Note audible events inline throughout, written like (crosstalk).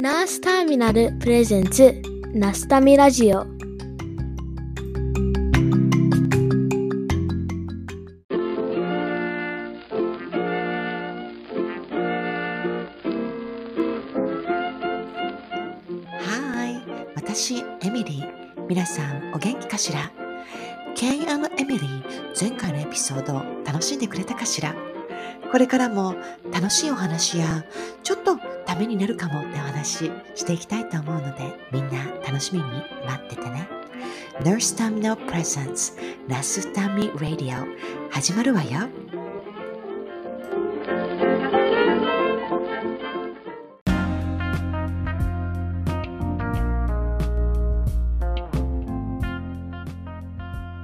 ナースターミナルプレゼンツナスタミラジオはい、私、エミリー。皆さん、お元気かしら ?K& エミリー、前回のエピソード、楽しんでくれたかしら？これからも楽しいお話や、ちょっとめになるかもってお話していきたいと思うので、みんな楽しみに待っててね。Nurse Time No Presence ナスタミ Radio 始まるわよ。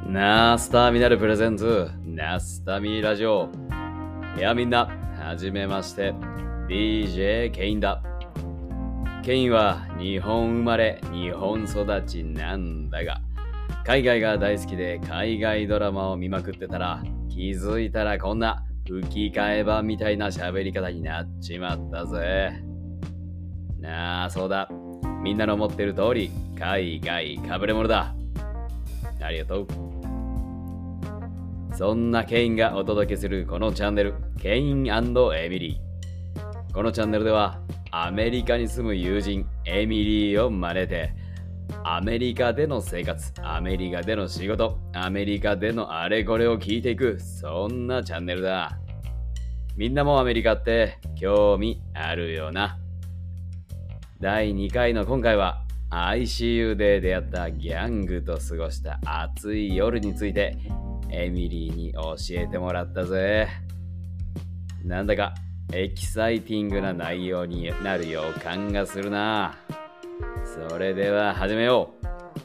ナースターミナルプレゼンツ、ナスタミラジオ。いやみんな、はじめまして。DJ ケインだ。ケインは日本生まれ、日本育ちなんだが、海外が大好きで海外ドラマを見まくってたら、気づいたらこんな吹き替え版みたいな喋り方になっちまったぜ。なあ、そうだ。みんなの思ってる通り、海外かぶれ者だ。ありがとう。そんなケインがお届けするこのチャンネル、ケインエミリー。このチャンネルでは、アメリカに住む友人、エミリーを真似て、アメリカでの生活、アメリカでの仕事、アメリカでのあれこれを聞いていく、そんなチャンネルだ。みんなもアメリカって興味あるよな。第2回の今回は ICU で出会ったギャングと過ごした暑い夜についてエミリーに教えてもらったぜ。なんだかエキサイティングな内容になる予感がするな。それでは始めよ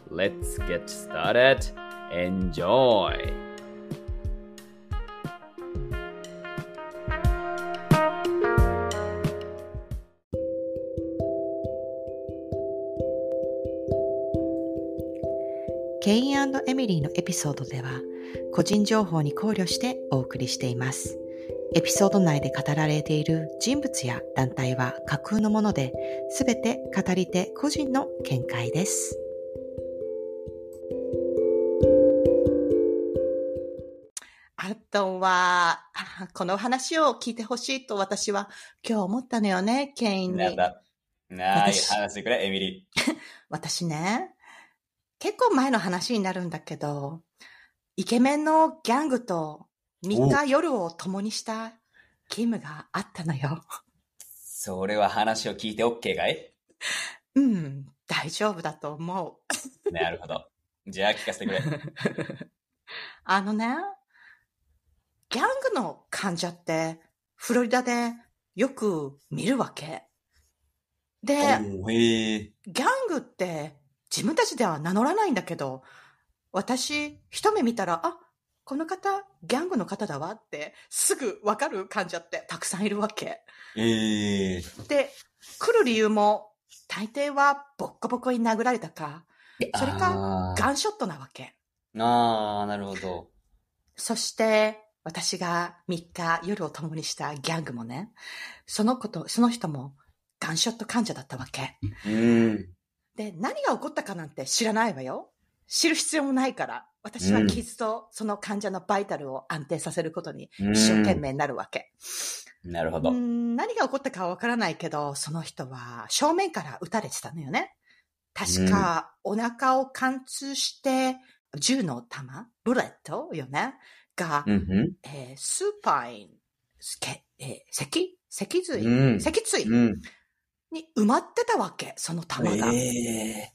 う。Let's get started. Enjoy! ケインエミリーのエピソードでは、個人情報に考慮してお送りしています。エピソード内で語られている人物や団体は架空のもので、すべて語り手個人の見解です。あとは、あこの話を聞いてほしいと私は今日思ったのよね、ケインに。なんだない私話してくれ、エミリ (laughs) 私ね、結構前の話になるんだけど、イケメンのギャングと3日夜を共にした勤務があったのよ。それは話を聞いて OK かい？うん、大丈夫だと思う。なるほど。じゃあ聞かせてくれ。(laughs) あのね、ギャングの患者ってフロリダでよく見るわけ。で。ギャングって自分たちでは名乗らないんだけど、私、一目見たら、あ、この方、ギャングの方だわって、すぐわかる患者ってたくさんいるわけ。ええ。で、来る理由も、大抵はボッコボコに殴られたか、それか、あーガンショットなわけ。あー、なるほど。そして、私が3日夜を共にしたギャングもね、そのこと、その人もガンショット患者だったわけ。うん。で、何が起こったかなんて知らないわよ。知る必要もないから、私は傷とその患者のバイタルを安定させることにうん一生懸命になるわけ。うなるほど。ん何が起こったかはわからないけど、その人は正面から撃たれてたのよね。確か、お腹を貫通して、銃の弾、ブレットよね、が、うんうん。えースーパイン、えー脊脊髄、うん脊椎うん。に埋まってたわけ、その弾が。えっ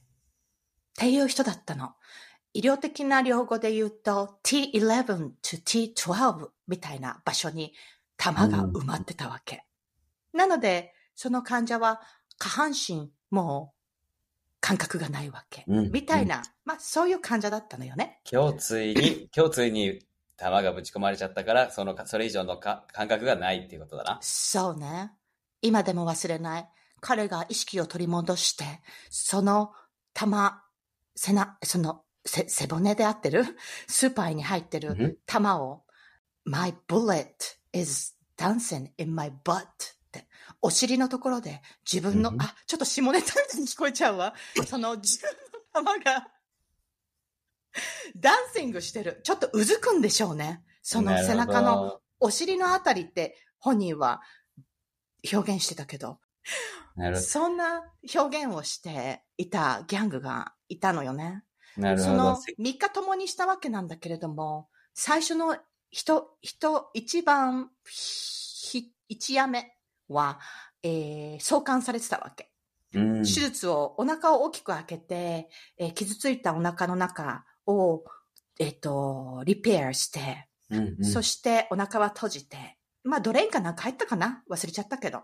ていう人だったの。医療的な用語で言うと T11 to T12 みたいな場所に弾が埋まってたわけ。なので、その患者は下半身もう感覚がないわけ。うんみたいな、まあそういう患者だったのよね。胸椎に、(laughs) 胸椎に弾がぶち込まれちゃったから、そのか、それ以上のか感覚がないっていうことだな。そうね。今でも忘れない。彼が意識を取り戻して、その弾、背な、その背背骨であってる？スーパーに入ってるうん弾を、My bullet is dancing in my butt っって。お尻のところで自分の、うんあ、ちょっと下ネタみたいに聞こえちゃうわ。(laughs) その自分の玉が、ダンシングしてる。ちょっとうずくんでしょうね。その背中の。お尻のあたりって本人は表現してたけど、なるほそんな表現をしていたギャングがいたのよね。ど。なるほどその。3日共にしたわけなんだけれども、最初の人、人、一番、ひ、一夜目は、えー送還されてたわけ。うん手術を、お腹を大きく開けて、えー傷ついたお腹の中を、えっ、と、リペアして、うんうんそしてお腹は閉じて、まあ、ドレーンかなんか入ったかな？忘れちゃったけど。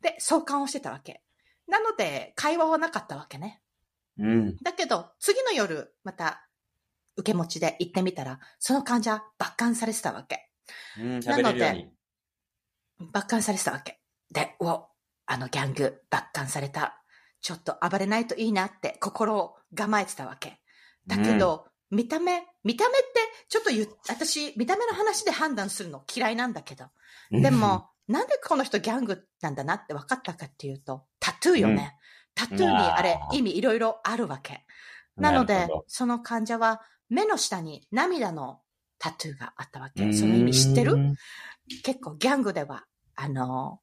で、送還をしてたわけ。なので、会話はなかったわけね。うん。だけど、次の夜、また、受け持ちで行ってみたら、その患者、抜管されてたわけ。うん。喋れるように。抜管されてたわけ。で、お、あのギャング、抜管された。ちょっと暴れないといいなって心を構えてたわけ。だけど、見た目、見た目って、ちょっと言う、私、見た目の話で判断するの嫌いなんだけど。でも、なんでこの人ギャングなんだなって分かったかっていうと、タトゥーよね。タトゥーにあれ意味いろいろあるわけ。うん、なのでその患者は目の下に涙のタトゥーがあったわけ。その意味知ってる？うん結構ギャングでは、あの、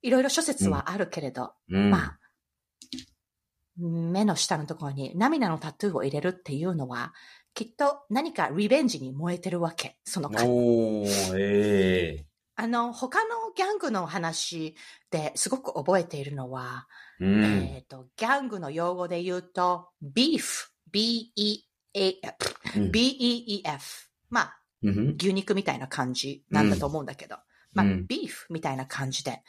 いろいろ諸説はあるけれど、うん。まあ、目の下のところに涙のタトゥーを入れるっていうのは、きっと何かリベンジに燃えてるわけ。その患おー、ええあの、他のギャングの話ですごく覚えているのは、うん。えっ、と、ギャングの用語で言うと、beef, b-e-a, うん。b-e-e-f。まあ、うん牛肉みたいな感じなんだと思うんだけど、まあ、うんビーフみたいな感じで、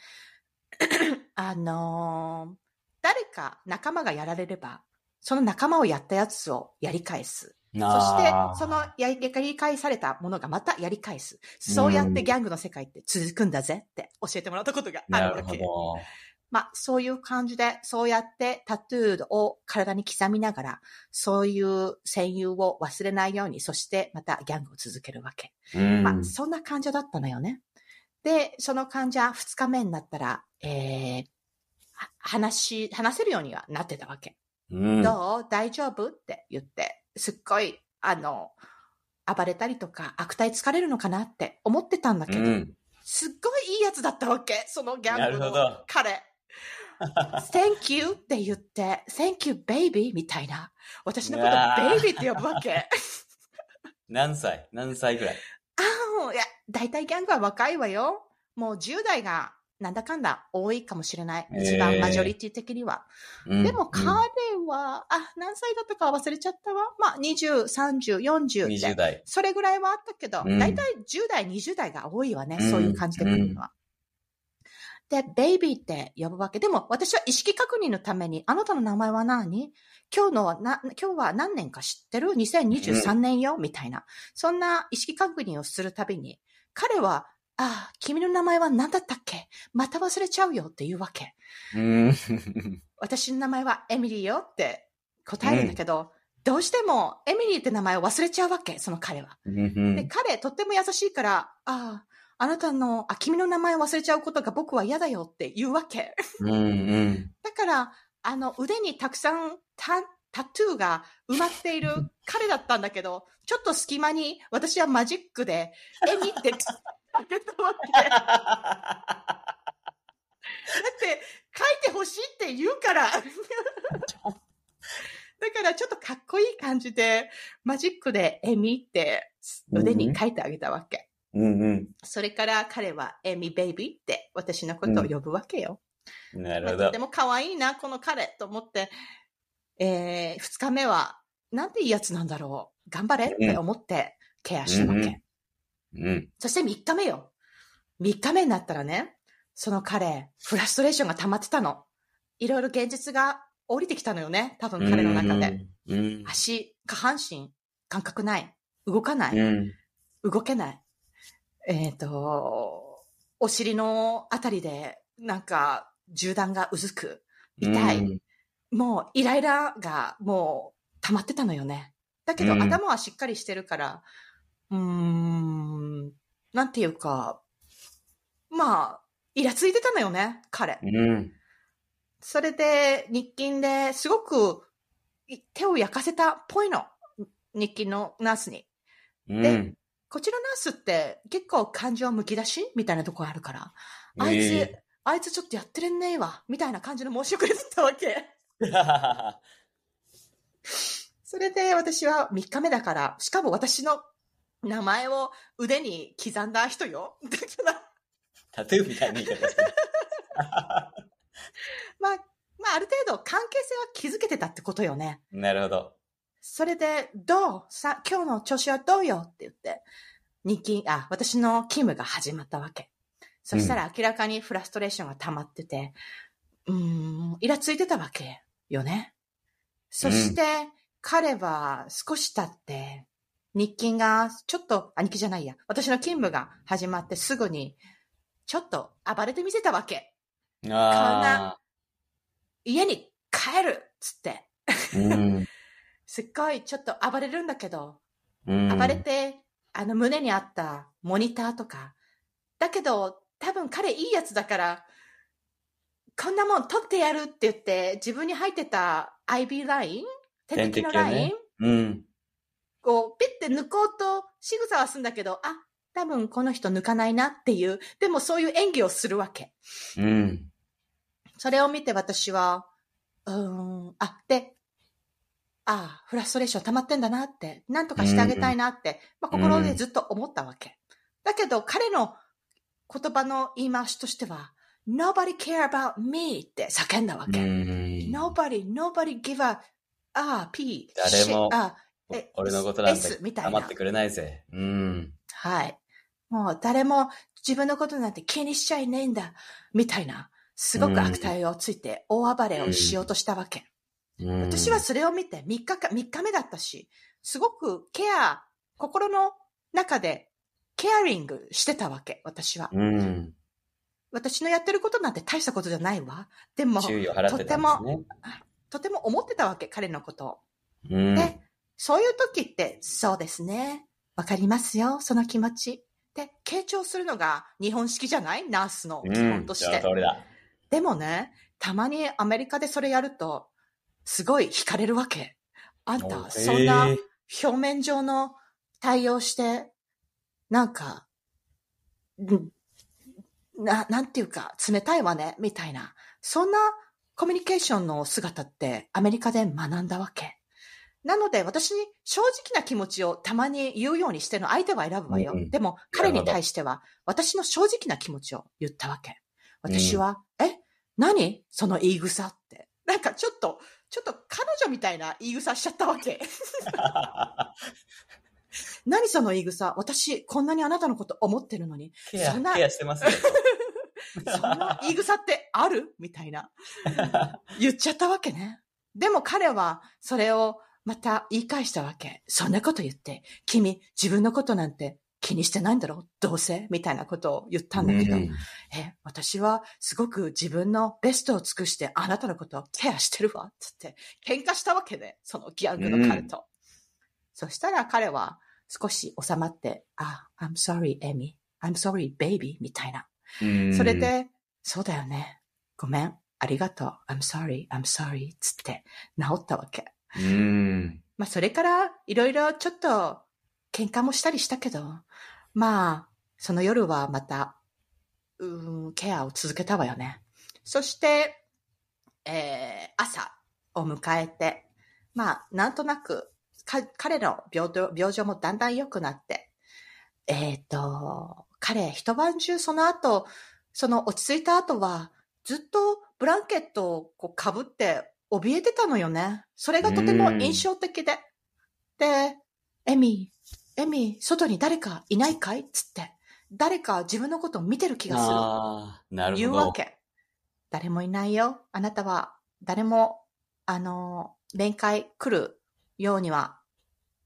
(clears throat) あのー誰か仲間がやられれば、その仲間をやったやつをやり返す。そしてそのやり返されたものがまたやり返す。そうやってギャングの世界って続くんだぜって教えてもらったことがあなるわけ。ど。まあ、そういう感じで、そうやってタトゥーを体に刻みながら、そういう戦友を忘れないように、そしてまたギャングを続けるわけ。うん。まあ、そんな患者だったのよね。で、その患者二日目になったら、えー、は話し、話せるようにはなってたわけ。うん。どう？大丈夫？って言って、すっごい、あの、暴れたりとか、悪態つかれるのかなって思ってたんだけど、うん。すっごいいいやつだったわけ。そのギャングのど彼。(laughs) Thank you って言って、Thank you baby みたいな。私のことうわー baby って呼ぶわけ。(laughs) 何歳？何歳ぐらい？ああ、いや、大体ギャングは若いわよ。もう10代がなんだかんだ多いかもしれない。一えー番マジョリティ的には。うんでも彼は、あ、何歳だったか忘れちゃったわ。まあ、20、30、40うんって。20代。それぐらいはあったけど、うん大体10代、20代が多いわね。うんそういう感じで来るのは。で、ベイビーって呼ぶわけ。でも、私は意識確認のために、あなたの名前は何？今日のはな、今日は何年か知ってる ?2023 年よ、みたいな。そんな意識確認をするたびに、彼は、ああ、君の名前は何だったっけ？また忘れちゃうよって言うわけ。うん。(laughs) 私の名前はエミリーよって答えるんだけど、どうしてもエミリーって名前を忘れちゃうわけ、その彼は。うんで、彼、とっても優しいから、ああ、あなたの、あ、君の名前を忘れちゃうことが僕は嫌だよって言うわけ。うんうん。だから、あの、腕にたくさんタタトゥーが埋まっている彼だったんだけど、ちょっと隙間に私はマジックで、エミってあげたわけ。だって、書いてほしいって言うから。(laughs) だからちょっとかっこいい感じで、マジックでエミって腕に書いてあげたわけ。うんそれから彼はエミベイビーって私のことを呼ぶわけよ。うん。なるまあほど。とても可愛いな、この彼と思って、えー、二日目は、なんていいやつなんだろう。頑張れって思ってケアしたわけ。うんうんうん。そして三日目よ。三日目になったらね、その彼、フラストレーションが溜まってたの。いろいろ現実が降りてきたのよね。多分彼の中で。うん。足、下半身、感覚ない。動かない。うん。動けない。えっ、と、お尻のあたりで、なんか、銃弾がうずく。痛い。うんもう、イライラがもう、溜まってたのよね。だけど、うん頭はしっかりしてるから、うーん、なんていうか、まあ、イラついてたのよね、彼。うん。それで、日勤ですごくい手を焼かせたっぽいの。日勤のナースに。うん。こちらナースって結構感情むき出し？みたいなとこあるから、あいつ、ええあいつちょっとやってれんねえわ、みたいな感じの申し遅れだったわけ。(laughs) それで私は3日目だから、しかも私の名前を腕に刻んだ人よ。だから、タトゥーみたいな言い方してる。(laughs) まあ、まあ、ある程度関係性は築けてたってことよね。なるほど。それで、どう？さ、今日の調子はどうよって言って、日勤、あ、私の勤務が始まったわけ。そしたら明らかにフラストレーションが溜まってて、うーん、イラついてたわけよね。そして、彼は少し経って、日勤がちょっと、兄貴じゃないや、私の勤務が始まってすぐに、ちょっと暴れてみせたわけ。あ家に帰るっつって。あ。うん。(laughs) すっごいちょっと暴れるんだけど、うん暴れて、あの胸にあったモニターとか。だけど、多分彼いいやつだから、こんなもん取ってやるって言って、自分に入ってた IB ライン？点滴のライン、点滴うん。こう、ピッて抜こうと仕草はするんだけど、あ、多分この人抜かないなっていう、でもそういう演技をするわけ。うん。それを見て私は、うーん、あ、で、ああ、フラストレーション溜まってんだなって、なんとかしてあげたいなって、まあ、心でずっと思ったわけ。だけど、彼の言葉の言い回しとしては、nobody care about me って叫んだわうけ。ん。nobody, nobody give a, あ、p, 誰も俺のことなんて黙ってくれないぜ。うん。はい。もう誰も自分のことなんて気にしちゃいねえんだ、みたいな、すごく悪態をついて大暴れをしようとしたわけ。うん私はそれを見て3日か、3日目だったし、すごくケア、心の中でケアリングしてたわけ、私は。うん。私のやってることなんて大したことじゃないわ。でも、てたんですね。とても思ってたわけ、彼のことを。うん。で、そういう時って、そうですね。わかりますよ、その気持ち。で、傾聴するのが日本式じゃない？ナースの基本として。その通りだ。でもね、たまにアメリカでそれやると、すごい惹かれるわけ。あんおた、そんな表面上の対応して、なんか、んな、なんていうか、冷たいわね、みたいな。そんなコミュニケーションの姿ってアメリカで学んだわけ。なので、私に正直な気持ちをたまに言うようにしての相手は選ぶわよ。うんうんでも、彼に対しては、私の正直な気持ちを言ったわけ。私は、え？何？その言い草って。なんかちょっと、ちょっと彼女みたいな言い草しちゃったわけ。(laughs) 何その言い草？私、こんなにあなたのこと思ってるのに、ケア、そんなケアしてますよ。(laughs) そんな言い草ってある？みたいな。(laughs) 言っちゃったわけね。でも彼はそれをまた言い返したわけ。そんなこと言って、君自分のことなんて気にしてないんだろどうせ？みたいなことを言ったんだけど、うんえ、私はすごく自分のベストを尽くしてあなたのことをケアしてるわ。つって喧嘩したわけで、そのギャングの彼と。そしたら彼は少し収まって、あ、I'm sorry, Amy. I'm sorry, baby. みたいな。うんそれ、で、そうだよね。ごめん。ありがとう。I'm sorry, I'm sorry. つって治ったわけ。うん。まあそれからいろいろちょっと喧嘩もしたりしたけど、まあその夜はまた、うん、ケアを続けたわよね。そして、えー、朝を迎えて、まあなんとなく彼の病状病状もだんだん良くなって、えっ、と、彼一晩中その後、その落ち着いた後はずっとブランケットをこう被って怯えてたのよね。それがとても印象的で。で、エミ、エミ、外に誰かいないかいつって。誰か自分のことを見てる気がする。ああ、なる言うほど。わけ。誰もいないよ。あなたは誰も、あの、面会来るようには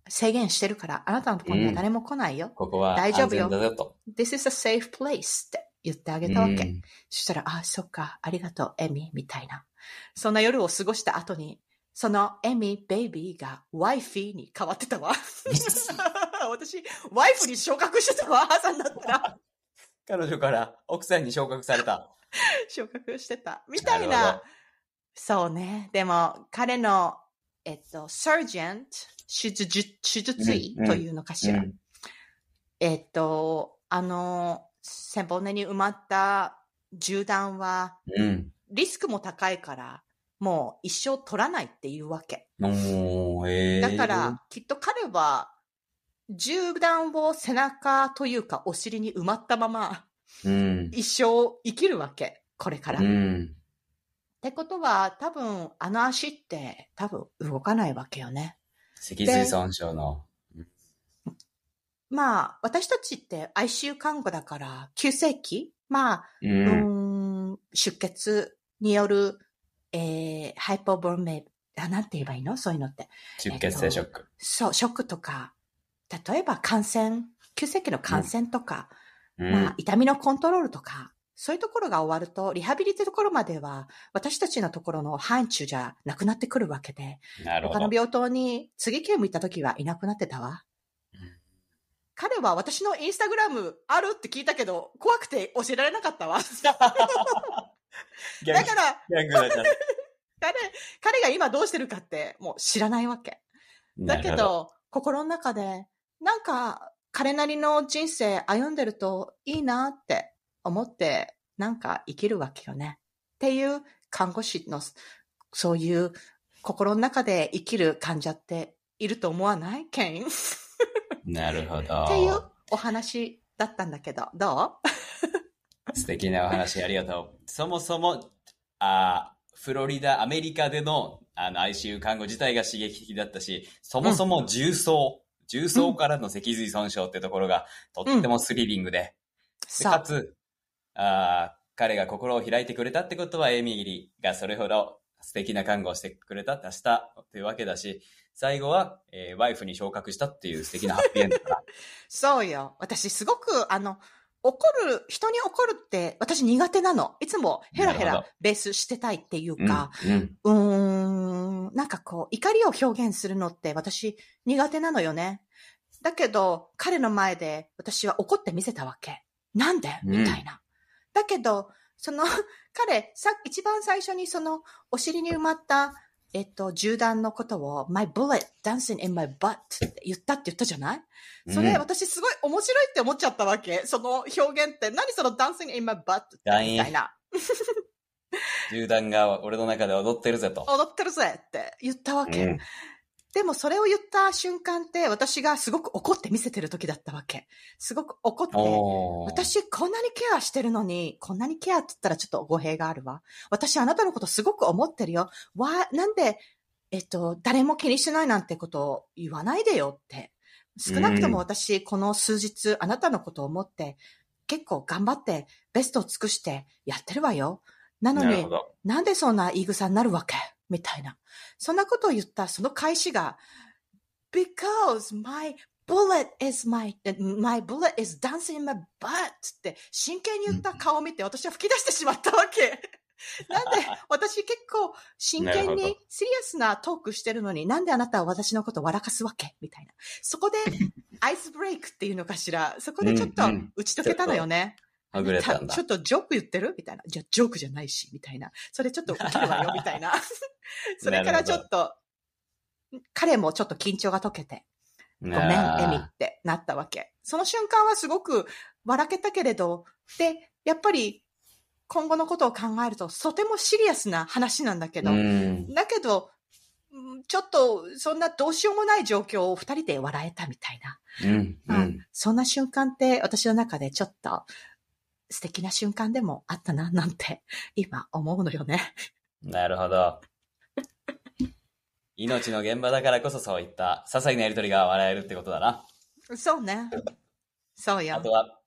制限してるから、あなたのところには誰も来ないよ。ここは大丈夫よ。This is a safe place って言ってあげたわけ。うんそしたら、あ、そっか、ありがとう、エミ、みたいな。そんな夜を過ごした後に、そのエミ、ベイビーがワイフィーに変わってたわ。(laughs) 私、ワイフに昇格してたわ、朝になったら。彼女から奥さんに昇格された。(laughs) 昇格してた。みたいなな。そうね。でも、彼の、えっと、surgeon、手術、手術医うんというのかしら。うんえっと、あの、背骨に埋まった銃弾は、うん。リスクも高いから、もう一生取らないっていうわけ。えー。だから、きっと彼は、銃弾を背中というかお尻に埋まったまま、うん。一生生きるわけ。これから。っうん。てことは、多分、あの足って、多分動かないわけよね。脊髄損傷の。まあ、私たちって ICU 看護だから、急性期まあ、う。ん、出血による、えー、ハイポボルメ、あ、なんて言えばいいの？そういうのって。出血性ショック。そう、ショックとか、例えば感染、急性期の感染とか、うん。まあ、痛みのコントロールとか、そういうところが終わると、リハビリってところまでは、私たちのところの範疇じゃなくなってくるわけで。他の病棟に次刑務行った時はいなくなってたわ。うん彼は私のインスタグラムあるって聞いたけど、怖くて教えられなかったわ。(laughs) (laughs) だから。彼、彼が今どうしてるかってもう知らないわけ。だけど、心の中で、なんか、彼なりの人生歩んでるといいなって思って、なんか生きるわけよね。っていう看護師の、そういう心の中で生きる患者っていると思わない？ケインっなるほど。ていうお話だったんだけど、ど素敵なお話ありがとう。そもそも、あーフロリダ、アメリカでのあの ICU 看護自体が刺激的だったし、そもそも重曹、重曹からの脊髄損傷ってところがとってもスリリングで、うでそう。かつ、あー彼が心を開いてくれたってことは、エミリーがそれほど素敵な看護をしてくれた、したというわけだし、最後は、えーワイフに昇格したっていう素敵なハッピーエンド。(laughs) そうよ。私すごく、あの、怒る、人に怒るって私苦手なの。いつもヘラヘラベースしてたいっていうか、うん、うん。うーん、なんかこう、怒りを表現するのって私苦手なのよね。だけど、彼の前で私は怒って見せたわけ。なんで？うんみたいな。だけど、その、彼、さ、一番最初にその、お尻に埋まった、えっと、銃弾のことを、my bullet dancing in my butt って言ったって言ったじゃない？それ、うん私すごい面白いって思っちゃったわけ。その表現って。何その dancing in my butt みたいな。銃弾が俺の中で踊ってるぜと。踊ってるぜって言ったわけ。うんでもそれを言った瞬間って私がすごく怒って見せてる時だったわけ。すごく怒って、私こんなにケアしてるのに、こんなにケアって言ったらちょっと語弊があるわ。私あなたのことすごく思ってるよ。わ、なんで、えっと、誰も気にしないなんてことを言わないでよって。少なくとも私、この数日、あなたのことを思って、結構頑張って、ベストを尽くしてやってるわよ。なのにな。なんでそんな言い草になるわけ？みたいな。そんなことを言ったその返しが、because my bullet is my, my bullet is dancing in my butt って真剣に言った顔を見て私は吹き出してしまったわけ。(laughs) なんで私結構真剣にシリアスなトークしてるのになんであなたは私のことを笑かすわけ？みたいな。そこでアイスブレイクっていうのかしら、そこでちょっと打ち解けたのよね。はぐれたんだちょ。っとジョーク言ってる？みたいな。じゃあ、ジョークじゃないし、みたいな。それちょっと受けるわよ、みたいな。(laughs) それからちょっと、彼もちょっと緊張が解けて、ごめん、エミってなったわけ。その瞬間はすごく笑けたけれど、で、やっぱり今後のことを考えると、とてもシリアスな話なんだけど、うん。だけど、うんちょっと、そんなどうしようもない状況を二人で笑えたみたいな。うん。ううんん。そんな瞬間って私の中でちょっと素敵な瞬間でもあったな、なんて (laughs) 今思うのよね。なるほど。(laughs) 命の現場だからこそそういった些細なやりとりが笑えるってことだな。そうね。そうよあと。は、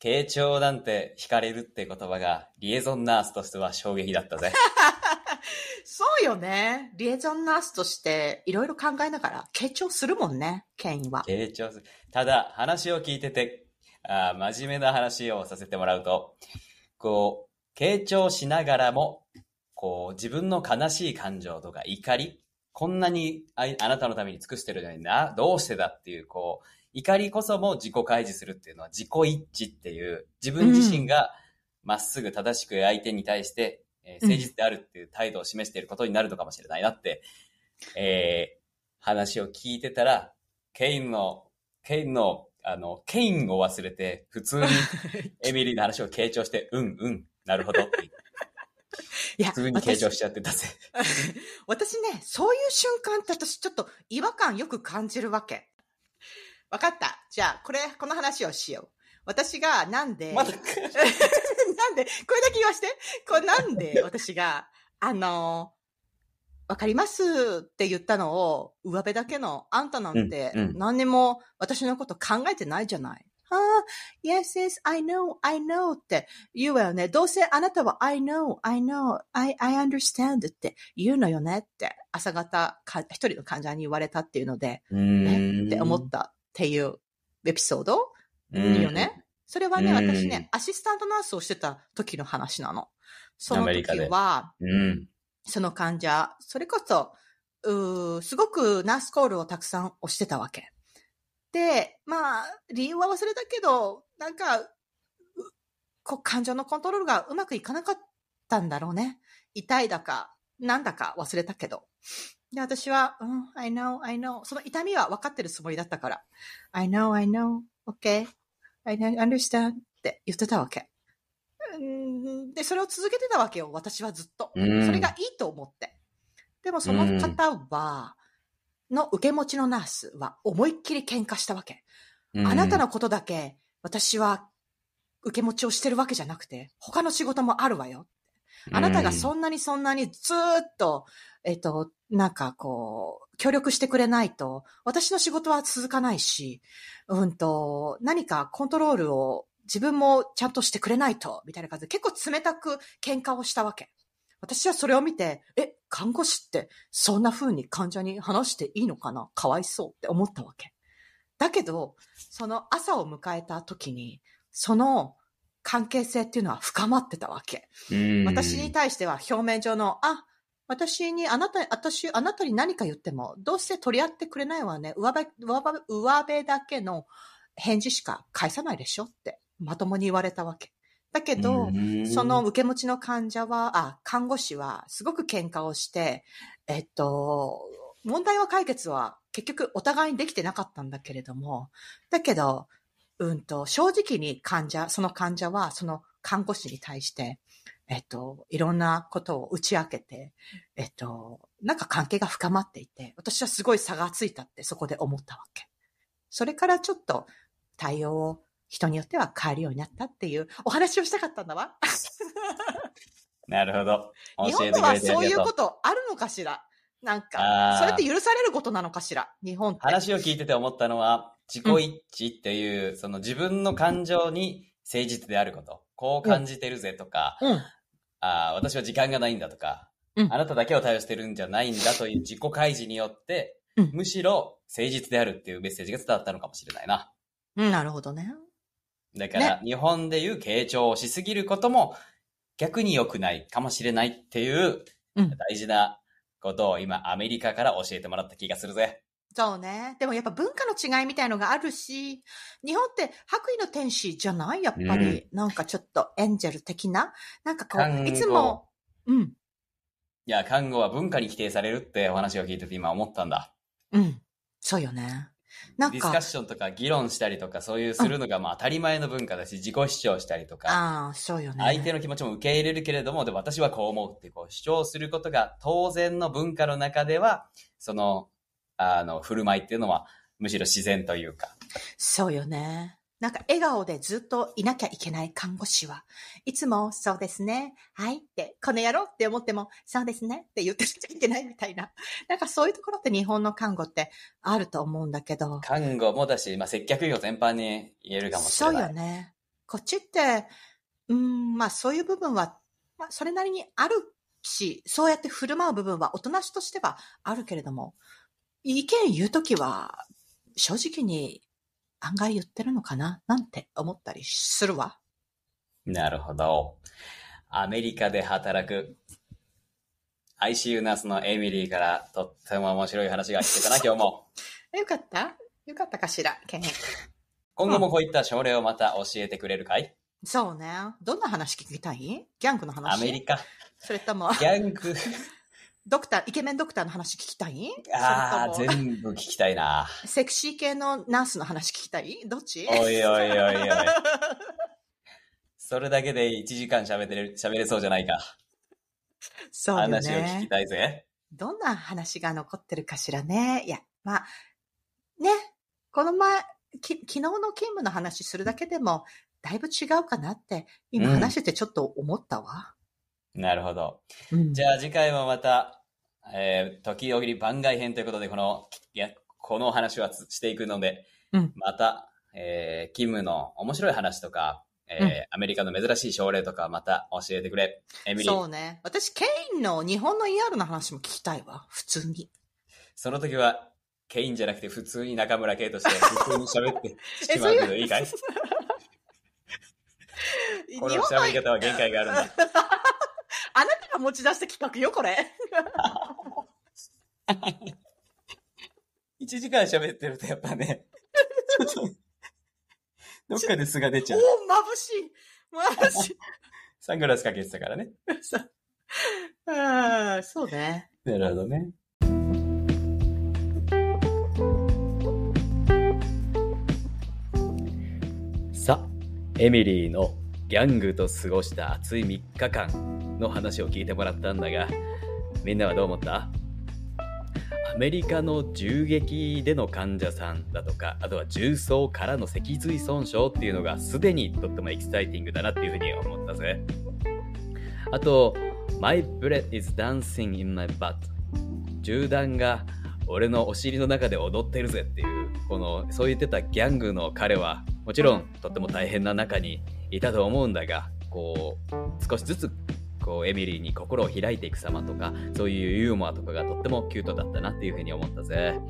傾聴なんて惹かれるって言葉が、リエゾンナースとしては衝撃だったぜ。(laughs) そうよね。リエゾンナースとしていろいろ考えながら傾聴するもんね、ケインは。傾聴する。ただ、話を聞いてて、あー真面目な話をさせてもらうと、こう、傾聴しながらも、こう、自分の悲しい感情とか怒り、こんなにあいあなたのために尽くしてるのにな、どうしてだっていう、こう、怒りこそも自己開示するっていうのは自己一致っていう、自分自身がまっすぐ正しく相手に対して、えー誠実であるっていう態度を示していることになるのかもしれないなって、えー話を聞いてたら、ケインの、ケインの、あの、ケインを忘れて、普通に (laughs) エミリーの話を傾聴して、うん、うん、なるほどって、いや、普通に傾聴しちゃってたぜ。私 (laughs) 私ね、そういう瞬間って私ちょっと違和感よく感じるわけ。わかった？じゃあ、これ、この話をしよう。私がなんで、まだ、(laughs) なんで、これだけ言わして。これなんで私が、あの、わかりますって言ったのを、上辺だけの、あんたなんて何にも私のこと考えてないじゃない。ああ、yes, yes, I know, I know って言うわよね。どうせあなたは I know, I know, I, I understand って言うのよねって、朝方か、一人の患者に言われたっていうので、うえーんって思ったっていうエピソードうんいいよね。それはね、うん私ね、アシスタントナースをしてた時の話なの。その時アメリカでは、うん。その患者、それこそ、うすごくナースコールをたくさん押してたわけ。で、まあ、理由は忘れたけど、なんか、こ感情のコントロールがうまくいかなかったんだろうね。痛いだか、なんだか忘れたけど。で、私は、うん、I know, I know. その痛みは分かってるつもりだったから。I know, I know, okay, I understand って言ってたわけ。うんで、それを続けてたわけよ、私はずっと。うんそれがいいと思って。でもその方は、の受け持ちのナースは思いっきり喧嘩したわけ。あなたのことだけ私は受け持ちをしてるわけじゃなくて、他の仕事もあるわよ。あなたがそんなにそんなにずーっと、えっと、なんかこう、協力してくれないと、私の仕事は続かないし、うんと、何かコントロールを自分もちゃんとしてくれないと、みたいな感じで結構冷たく喧嘩をしたわけ。私はそれを見て、え、看護師ってそんな風に患者に話していいのかな？かわいそうって思ったわけ。だけど、その朝を迎えた時に、その関係性っていうのは深まってたわけ。うん私に対しては表面上の、あ、私に、あなた、私、あなたに何か言っても、どうせ取り合ってくれないわね。上辺、上辺、上辺だけの返事しか返さないでしょって、まともに言われたわけ。だけど、うんその受け持ちの患者は、あ、看護師はすごく喧嘩をして、えっと、問題は解決は結局お互いにできてなかったんだけれども、だけど、うんと、正直に患者、その患者はその看護師に対して、えっと、いろんなことを打ち明けて、えっと、なんか関係が深まっていて、私はすごい差がついたってそこで思ったわけ。それからちょっと対応を人によっては変えるようになったっていうお話をしたかったんだわ。(laughs) なるほど。日本ではそういうことあるのかしら？なんあか、ーそれって許されることなのかしら？日本って。話を聞いてて思ったのは、自己一致っていう、その自分の感情に誠実であること。こう感じてるぜとか、うん。あー私は時間がないんだとか、うんあなただけを対応してるんじゃないんだという自己開示によって、うんむしろ誠実であるっていうメッセージが伝わったのかもしれないな。うん、なるほどね。だから、日本でいう傾聴をしすぎることも逆に良くないかもしれないっていううん大事なことを今アメリカから教えてもらった気がするぜ。そうね。でもやっぱ文化の違いみたいのがあるし、日本って白衣の天使じゃない？やっぱり、なんかちょっとエンジェル的な？なんかこう、いつも、うん、いや、看護は文化に規定されるってお話を聞いてて今思ったんだ。うん。そうよね。なんかディスカッ、ションとか議論したりとかそういうするのがまあ当たり前の文化だし、自己主張したりとか、ああ、そうよね。相手の気持ちも受け入れるけれども、で私はこう思うってこう主張することが当然の文化の中では、その、あの、振る舞いっていうのはむしろ自然というか。そうよね。なんか笑顔でずっといなきゃいけない看護師は、いつもそうですね、はいって、この野郎って思っても、そうですねって言ってなきゃいけないみたいな。なんかそういうところって日本の看護ってあると思うんだけど。看護もだし、まあ、接客業全般に言えるかもしそうれない。よね。こっちって、うーん、まあそういう部分は、まあそれなりにあるし、そうやって振る舞う部分は大人しとしてはあるけれども、意見言うときは、正直に案外言ってるのかな？なんて思ったりするわ。なるほど。アメリカで働く ICU ナースのエミリーからとっても面白い話が聞けたな、(laughs) 今日も。よかったよかったかしら、ケン。今後もこういった症例をまた教えてくれるかい？そうね。どんな話聞きたい？ギャングの話？アメリカ。それとも、ギャング。ドクター、イケメンドクターの話聞きたい？ああ、全部聞きたいな。セクシー系のナースの話聞きたい？どっち？おいおいおいおい。(laughs) それだけで1時間喋れ喋れそうじゃないか。そうよ話を聞きね。たいぜ。どんな話が残ってるかしらね。いや、まあ、ね。この前、き昨日の勤務の話するだけでも、だいぶ違うかなって、今うん話しててちょっと思ったわ。なるほど。うんじゃあ次回もまた、えー、時おぎり番外編ということで、この、いや、このお話はつしていくので、うんまた、えー、キムの面白い話とか、えーうんアメリカの珍しい症例とか、また教えてくれ。エミリー。そうね。私、ケインの日本の ER の話も聞きたいわ。普通に。その時は、ケインじゃなくて普通に中村圭として普通に喋ってしまうけどいいかい？この喋り方は限界があるんだ。(laughs) あなたが持ち出した企画よ、これ。(laughs) (laughs) 1時間喋ってるとやっぱね、(laughs) ちょっとどっかで素が出ちゃう。おお、眩しい。眩しい。(laughs) サングラスかけてたからね。あーそうね。なるほどね。さあ、エミリーのギャングと過ごした熱い3日間の話を聞いてもらったんだが、みんなはどう思った？アメリカの銃撃での患者さんだとか、あとは重曹からの脊髄損傷っていうのがすでにとってもエキサイティングだなっていうふうに思ったぜ。あと、My breath is dancing in my butt. 銃弾が俺のお尻の中で踊ってるぜっていう、この、そう言ってたギャングの彼は、もちろんとっても大変な中にいたと思うんだが、こう、少しずつ、こう、エミリーに心を開いていく様とか、そういうユーモアとかがとってもキュートだったなっていうふうに思ったぜ。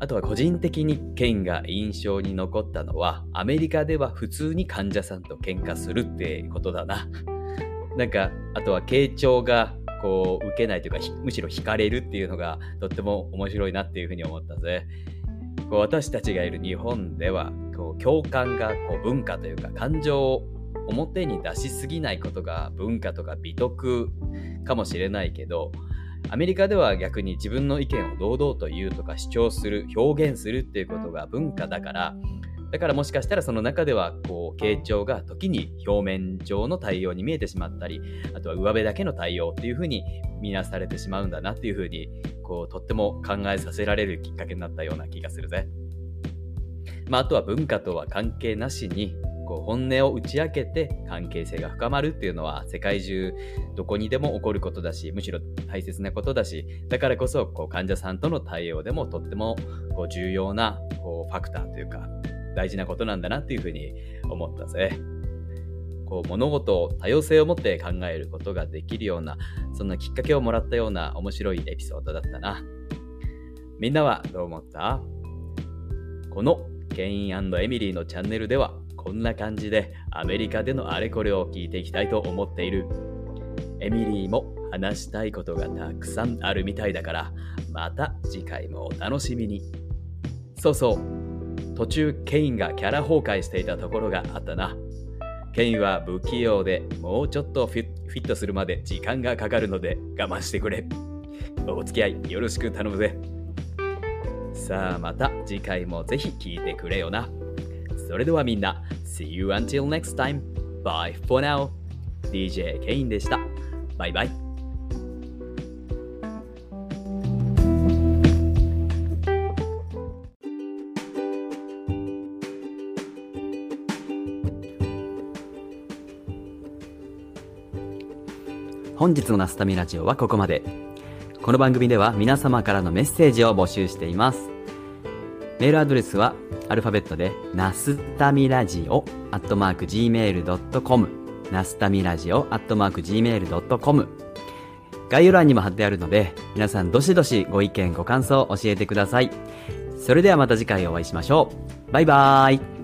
あとは個人的にケンが印象に残ったのは、アメリカでは普通に患者さんと喧嘩するってことだな。なんか、あとは傾聴がこう受けないというか、むしろ惹かれるっていうのがとっても面白いなっていうふうに思ったぜ。こう私たちがいる日本では、こう共感がこう文化というか感情を表に出しすぎないことが文化とか美徳かもしれないけど、アメリカでは逆に自分の意見を堂々と言うとか主張する、表現するっていうことが文化だから、だからもしかしたらその中ではこう傾聴が時に表面上の対応に見えてしまったりあとは上辺だけの対応っていうふうに見なされてしまうんだなっていうふうにこうとっても考えさせられるきっかけになったような気がするぜ。まあ、あとは文化とは関係なしにこう本音を打ち明けて関係性が深まるっていうのは世界中どこにでも起こることだしむしろ大切なことだしだからこそこう患者さんとの対応でもとってもこう重要なこうファクターというか大事なことなんだなっていうふうに思ったぜ。こう物事を多様性を持って考えることができるようなそんなきっかけをもらったような面白いエピソードだったな。みんなはどう思った？このケインエミリーのチャンネルではこんな感じでアメリカでのあれこれを聞いていきたいと思っている。エミリーも話したいことがたくさんあるみたいだからまた次回もお楽しみに。そうそう、途中ケインがキャラ崩壊していたところがあったな。ケインは不器用でもうちょっとフィットするまで時間がかかるので我慢してくれ。お付き合いよろしく頼むぜ。さあまた次回もぜひ聞いてくれよな。それではみんな、See you until next time. Bye for now. DJ ケインでした。バイバイ。本日のナスタミラジオはここまで。この番組では皆様からのメッセージを募集しています。メールアドレスはアルファベットでナスタミラジオアットマーク Gmail.com ナスタミラジオアットマーク Gmail.com 概要欄にも貼ってあるので皆さんどしどしご意見ご感想を教えてください。それではまた次回お会いしましょう。バイバーイ